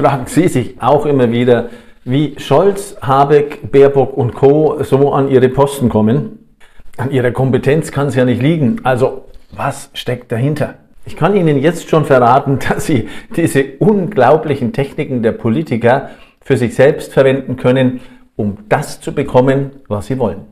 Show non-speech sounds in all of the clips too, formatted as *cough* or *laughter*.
Fragen Sie sich auch immer wieder, wie Scholz, Habeck, Baerbock und Co. so an ihre Posten kommen? An ihrer Kompetenz kann es ja nicht liegen. Also, was steckt dahinter? Ich kann Ihnen jetzt schon verraten, *laughs* dass Sie diese unglaublichen Techniken der Politiker für sich selbst verwenden können, um das zu bekommen, was sie wollen.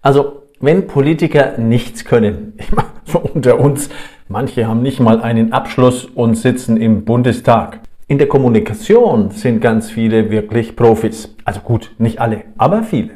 Also, wenn Politiker nichts können, *laughs* so unter uns, manche haben nicht mal einen Abschluss und sitzen im Bundestag. In der Kommunikation sind ganz viele wirklich Profis. Also gut, nicht alle, aber viele.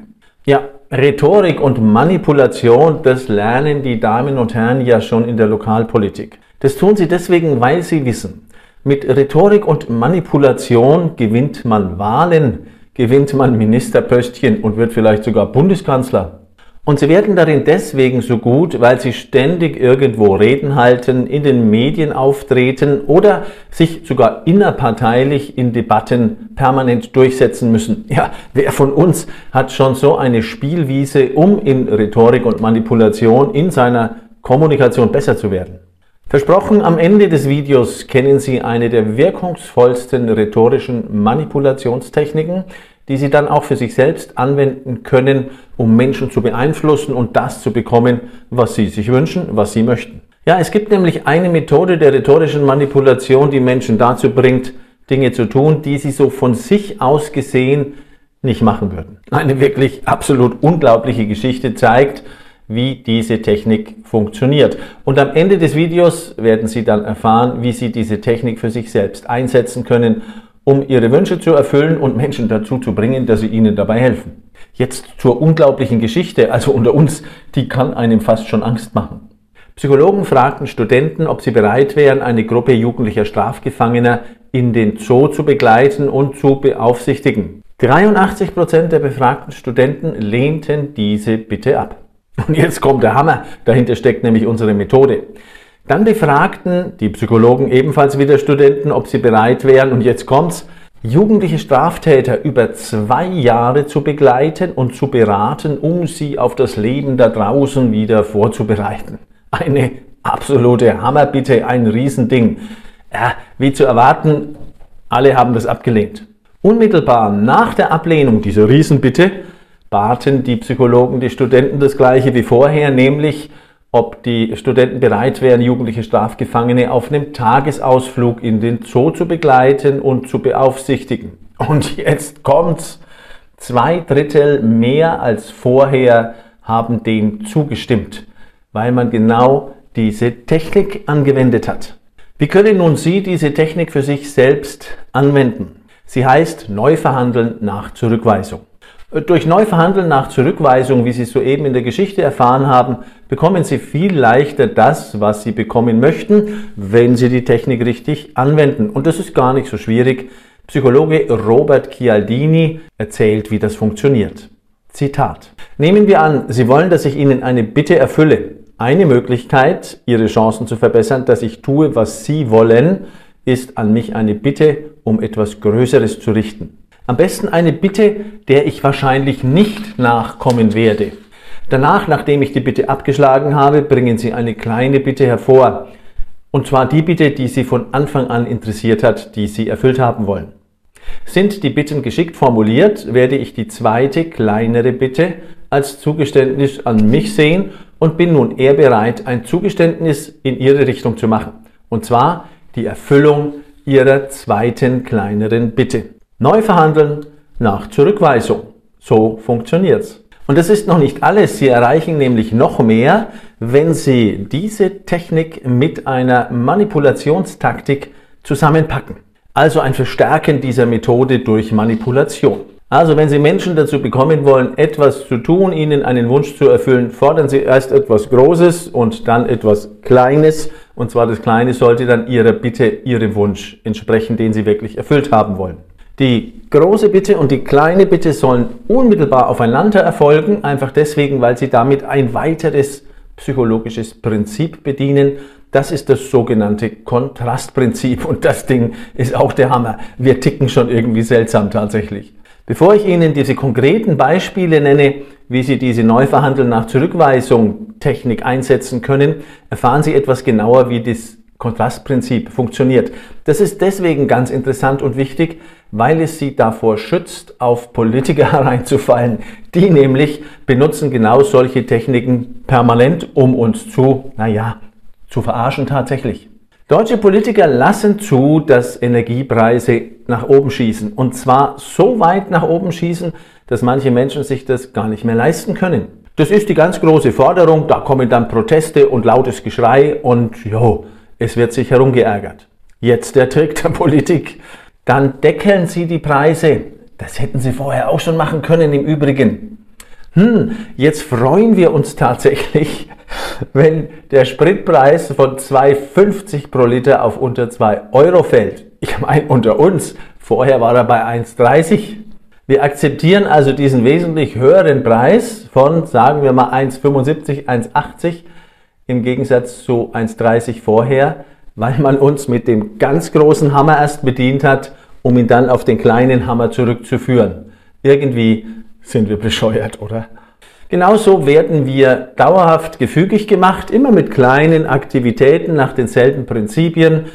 Ja, Rhetorik und Manipulation, das lernen die Damen und Herren ja schon in der Lokalpolitik. Das tun sie deswegen, weil sie wissen, mit Rhetorik und Manipulation gewinnt man Wahlen, gewinnt man Ministerpöstchen und wird vielleicht sogar Bundeskanzler. Und sie werden darin deswegen so gut, weil sie ständig irgendwo Reden halten, in den Medien auftreten oder sich sogar innerparteilich in Debatten permanent durchsetzen müssen. Ja, wer von uns hat schon so eine Spielwiese, um in Rhetorik und Manipulation in seiner Kommunikation besser zu werden? Versprochen, am Ende des Videos kennen Sie eine der wirkungsvollsten rhetorischen Manipulationstechniken, die Sie dann auch für sich selbst anwenden können, um Menschen zu beeinflussen und das zu bekommen, was Sie sich wünschen, was Sie möchten. Ja, es gibt nämlich eine Methode der rhetorischen Manipulation, die Menschen dazu bringt, Dinge zu tun, die sie so von sich aus gesehen nicht machen würden. Eine wirklich absolut unglaubliche Geschichte zeigt, wie diese Technik funktioniert. Und am Ende des Videos werden Sie dann erfahren, wie Sie diese Technik für sich selbst einsetzen können, um Ihre Wünsche zu erfüllen und Menschen dazu zu bringen, dass sie Ihnen dabei helfen. Jetzt zur unglaublichen Geschichte, also unter uns, die kann einem fast schon Angst machen. Psychologen fragten Studenten, ob sie bereit wären, eine Gruppe jugendlicher Strafgefangener in den Zoo zu begleiten und zu beaufsichtigen. 83 Prozent der befragten Studenten lehnten diese Bitte ab. Und jetzt kommt der Hammer. Dahinter steckt nämlich unsere Methode. Dann befragten die Psychologen ebenfalls wieder Studenten, ob sie bereit wären, und jetzt kommt's, jugendliche Straftäter über zwei Jahre zu begleiten und zu beraten, um sie auf das Leben da draußen wieder vorzubereiten. Eine absolute Hammerbitte, ein Riesending. Ja, wie zu erwarten, alle haben das abgelehnt. Unmittelbar nach der Ablehnung dieser Riesenbitte baten die Psychologen die Studenten das gleiche wie vorher, nämlich ob die Studenten bereit wären, jugendliche Strafgefangene auf einem Tagesausflug in den Zoo zu begleiten und zu beaufsichtigen. Und jetzt kommt's. Zwei Drittel mehr als vorher haben dem zugestimmt, weil man genau diese Technik angewendet hat. Wie können nun Sie diese Technik für sich selbst anwenden? Sie heißt Neuverhandeln nach Zurückweisung. Durch Neuverhandeln nach Zurückweisung, wie Sie soeben in der Geschichte erfahren haben, bekommen Sie viel leichter das, was Sie bekommen möchten, wenn Sie die Technik richtig anwenden. Und das ist gar nicht so schwierig. Psychologe Robert Chialdini erzählt, wie das funktioniert. Zitat. Nehmen wir an, Sie wollen, dass ich Ihnen eine Bitte erfülle. Eine Möglichkeit, Ihre Chancen zu verbessern, dass ich tue, was Sie wollen, ist an mich eine Bitte um etwas Größeres zu richten. Am besten eine Bitte, der ich wahrscheinlich nicht nachkommen werde. Danach, nachdem ich die Bitte abgeschlagen habe, bringen Sie eine kleine Bitte hervor. Und zwar die Bitte, die Sie von Anfang an interessiert hat, die Sie erfüllt haben wollen. Sind die Bitten geschickt formuliert, werde ich die zweite, kleinere Bitte als Zugeständnis an mich sehen und bin nun eher bereit, ein Zugeständnis in Ihre Richtung zu machen. Und zwar die Erfüllung Ihrer zweiten, kleineren Bitte. Neu verhandeln nach Zurückweisung. So funktioniert's. Und das ist noch nicht alles. Sie erreichen nämlich noch mehr, wenn Sie diese Technik mit einer Manipulationstaktik zusammenpacken. Also ein Verstärken dieser Methode durch Manipulation. Also wenn Sie Menschen dazu bekommen wollen, etwas zu tun, ihnen einen Wunsch zu erfüllen, fordern Sie erst etwas Großes und dann etwas Kleines. Und zwar das Kleine sollte dann Ihrer Bitte, Ihrem Wunsch entsprechen, den Sie wirklich erfüllt haben wollen. Die große Bitte und die kleine Bitte sollen unmittelbar aufeinander erfolgen, einfach deswegen, weil sie damit ein weiteres psychologisches Prinzip bedienen. Das ist das sogenannte Kontrastprinzip und das Ding ist auch der Hammer. Wir ticken schon irgendwie seltsam tatsächlich. Bevor ich Ihnen diese konkreten Beispiele nenne, wie Sie diese Neuverhandeln nach Zurückweisung Technik einsetzen können, erfahren Sie etwas genauer, wie das Kontrastprinzip funktioniert. Das ist deswegen ganz interessant und wichtig, weil es sie davor schützt, auf Politiker *laughs* hereinzufallen. Die nämlich benutzen genau solche Techniken permanent, um uns zu, naja, zu verarschen tatsächlich. Deutsche Politiker lassen zu, dass Energiepreise nach oben schießen. Und zwar so weit nach oben schießen, dass manche Menschen sich das gar nicht mehr leisten können. Das ist die ganz große Forderung. Da kommen dann Proteste und lautes Geschrei und jo, es wird sich herumgeärgert. Jetzt der Trick der Politik. Dann deckeln Sie die Preise. Das hätten Sie vorher auch schon machen können im Übrigen. Hm, jetzt freuen wir uns tatsächlich, *laughs* wenn der Spritpreis von 2,50 pro Liter auf unter 2 Euro fällt. Ich meine unter uns, vorher war er bei 1,30. Wir akzeptieren also diesen wesentlich höheren Preis von, sagen wir mal, 1,75, 1,80 im Gegensatz zu 1,30 vorher, weil man uns mit dem ganz großen Hammer erst bedient hat, um ihn dann auf den kleinen Hammer zurückzuführen. Irgendwie sind wir bescheuert, oder? Genauso werden wir dauerhaft gefügig gemacht, immer mit kleinen Aktivitäten nach denselben Prinzipien,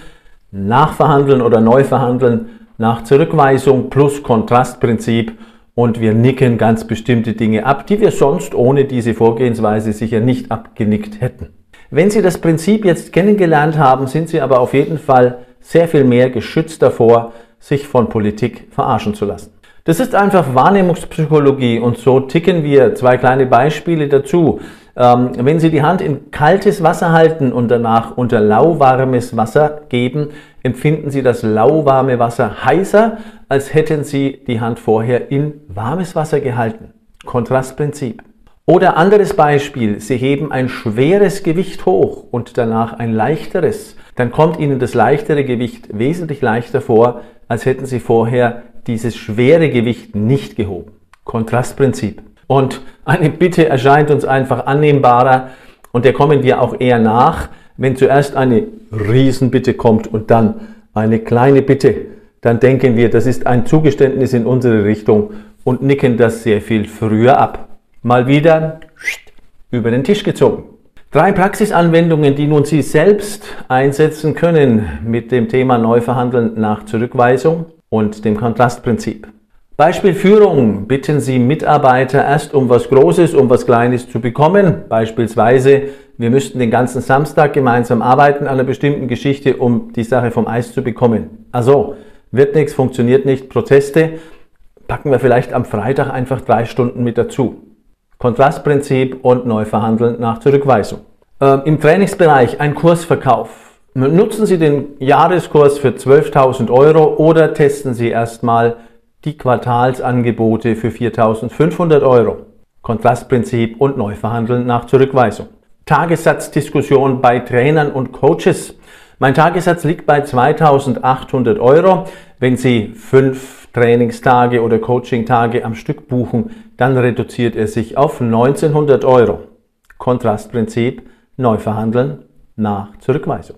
nachverhandeln oder neu verhandeln, nach Zurückweisung plus Kontrastprinzip und wir nicken ganz bestimmte Dinge ab, die wir sonst ohne diese Vorgehensweise sicher nicht abgenickt hätten. Wenn Sie das Prinzip jetzt kennengelernt haben, sind Sie aber auf jeden Fall sehr viel mehr geschützt davor, sich von Politik verarschen zu lassen. Das ist einfach Wahrnehmungspsychologie und so ticken wir. Zwei kleine Beispiele dazu. Ähm, wenn Sie die Hand in kaltes Wasser halten und danach unter lauwarmes Wasser geben, empfinden Sie das lauwarme Wasser heißer, als hätten Sie die Hand vorher in warmes Wasser gehalten. Kontrastprinzip. Oder anderes Beispiel, Sie heben ein schweres Gewicht hoch und danach ein leichteres. Dann kommt Ihnen das leichtere Gewicht wesentlich leichter vor, als hätten Sie vorher dieses schwere Gewicht nicht gehoben. Kontrastprinzip. Und eine Bitte erscheint uns einfach annehmbarer und der kommen wir auch eher nach, wenn zuerst eine Riesenbitte kommt und dann eine kleine Bitte. Dann denken wir, das ist ein Zugeständnis in unsere Richtung und nicken das sehr viel früher ab mal wieder über den Tisch gezogen. Drei Praxisanwendungen, die nun Sie selbst einsetzen können mit dem Thema Neuverhandeln nach Zurückweisung und dem Kontrastprinzip. Beispiel Führung. Bitten Sie Mitarbeiter erst um was Großes, um was Kleines zu bekommen. Beispielsweise, wir müssten den ganzen Samstag gemeinsam arbeiten an einer bestimmten Geschichte, um die Sache vom Eis zu bekommen. Also, wird nichts, funktioniert nicht. Proteste packen wir vielleicht am Freitag einfach drei Stunden mit dazu. Kontrastprinzip und neu verhandeln nach Zurückweisung. Ähm, Im Trainingsbereich ein Kursverkauf. Nutzen Sie den Jahreskurs für 12.000 Euro oder testen Sie erstmal die Quartalsangebote für 4.500 Euro. Kontrastprinzip und neu verhandeln nach Zurückweisung. Tagessatzdiskussion bei Trainern und Coaches. Mein Tagessatz liegt bei 2.800 Euro. Wenn Sie fünf Trainingstage oder Coachingtage am Stück buchen, dann reduziert er sich auf 1900 Euro. Kontrastprinzip, neu verhandeln, nach Zurückweisung.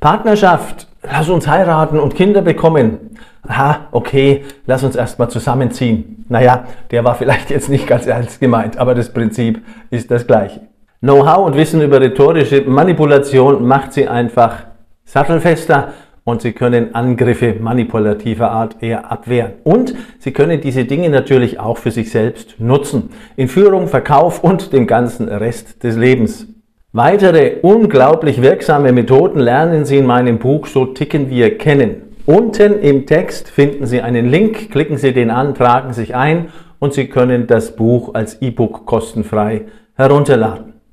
Partnerschaft, lass uns heiraten und Kinder bekommen. Aha, okay, lass uns erstmal zusammenziehen. Naja, der war vielleicht jetzt nicht ganz ernst gemeint, aber das Prinzip ist das gleiche. Know-how und Wissen über rhetorische Manipulation macht sie einfach sattelfester und Sie können Angriffe manipulativer Art eher abwehren. Und Sie können diese Dinge natürlich auch für sich selbst nutzen. In Führung, Verkauf und dem ganzen Rest des Lebens. Weitere unglaublich wirksame Methoden lernen Sie in meinem Buch So ticken wir kennen. Unten im Text finden Sie einen Link, klicken Sie den an, tragen sich ein und Sie können das Buch als E-Book kostenfrei herunterladen.